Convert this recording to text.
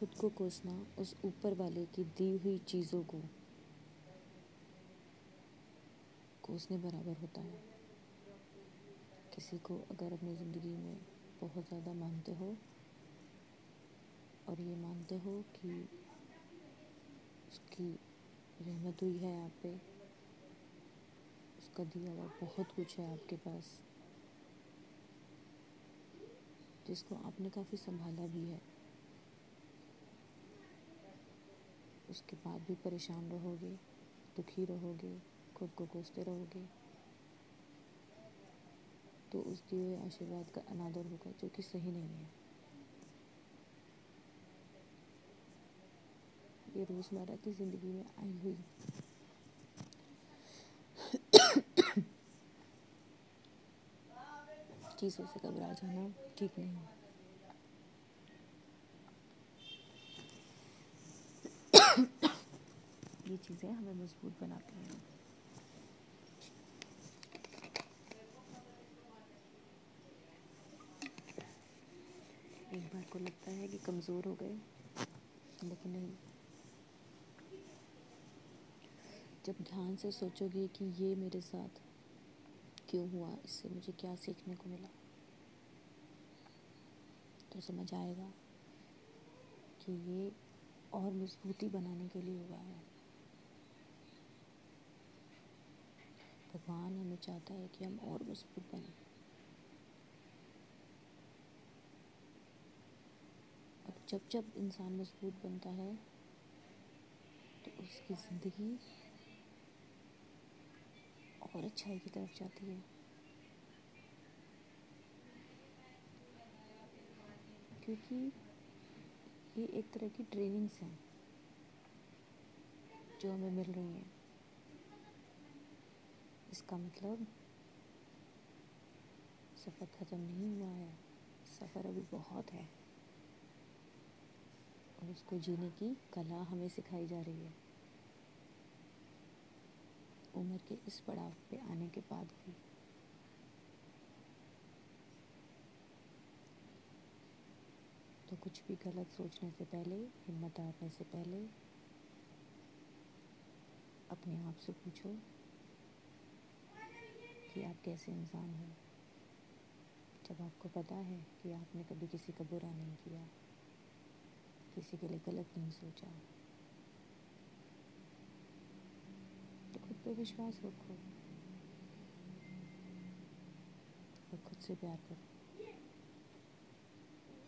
खुद को कोसना उस ऊपर वाले की दी हुई चीज़ों को कोसने बराबर होता है। किसी को अगर अपनी ज़िंदगी में बहुत ज़्यादा मानते हो और ये मानते हो कि उसकी रहमत हुई है आप पे, उसका दिया हुआ बहुत कुछ है आपके पास, जिसको आपने काफ़ी संभाला भी है। उसके बाद भी परेशान रहोगे, दुखी रहोगे, खुद को कोसते रहोगे। तो उस दिए हुए आशीर्वाद का अनादर होगा, जो कि सही नहीं है। ये रोज़मर्रा की ज़िंदगी में आई हुई। चीज़ों से घबरा जाना ठीक नहीं ये चीज़ें हमें मज़बूत बनाती हैं। एक बार को लगता है कि कमज़ोर हो गए, लेकिन नहीं। जब ध्यान से सोचोगे कि ये मेरे साथ क्यों हुआ, इससे मुझे क्या सीखने को मिला तो समझ आएगा कि ये और मजबूती बनाने के लिए हुआ है। भगवान हमें चाहता है कि हम और मज़बूत बने। और जब जब इंसान मज़बूत बनता है तो उसकी ज़िंदगी और अच्छाई की तरफ़ जाती है। क्योंकि ये एक तरह की ट्रेनिंग्स हैं, जो हमें मिल रही हैं। इसका मतलब सफ़र ख़त्म नहीं हुआ है। सफ़र अभी बहुत है। और उसको जीने की कला हमें सिखाई जा रही है। उम्र के इस पड़ाव पे आने के बाद भी। तो कुछ भी गलत सोचने से पहले, हिम्मत हारने से पहले, अपने आप से पूछो कि आप कैसे इंसान हैं। जब आपको पता है कि आपने कभी किसी का बुरा नहीं किया, किसी के लिए गलत नहीं सोचा तो खुद पे विश्वास रखो और खुद से प्यार करो।